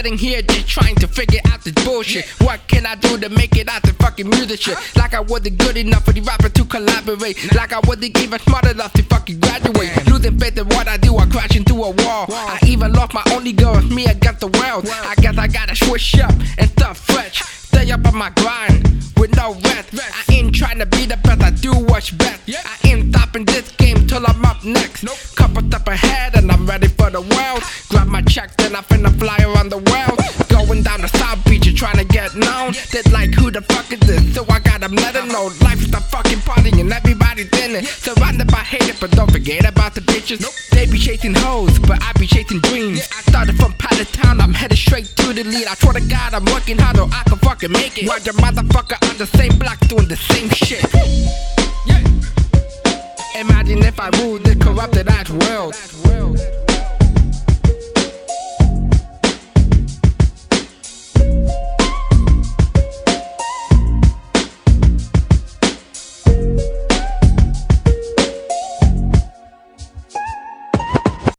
sitting here just trying to figure out this bullshit. What can I do to make it out the fucking music shit? Like I wasn't good enough for the rapper to collaborate. Like I wasn't even smart enough to fucking graduate. Losing faith in what I do, I crash into a wall. I even lost my only girl, it's me against the world. I guess I gotta switch up and start fresh. Stay up on my grind with no rest. I ain't trying to be the best, I do what's best. I ain't stopping this game till I'm up next. Couple step ahead and I'm ready for the world. My then I finna fly around the world. Going down the South Beach and trying to get known. They like, who the fuck is this? So I let them know. Life is a fucking party and everybody's in it. Surrounded by haters, but don't forget about the bitches. They be chasing hoes, but I be chasing dreams. I started from Pilot Town, I'm headed straight to the lead. I swear to God, I'm working hard so I can fucking make it. The motherfucker on the same block doing the same shit. Imagine if I ruled this corrupted ass world.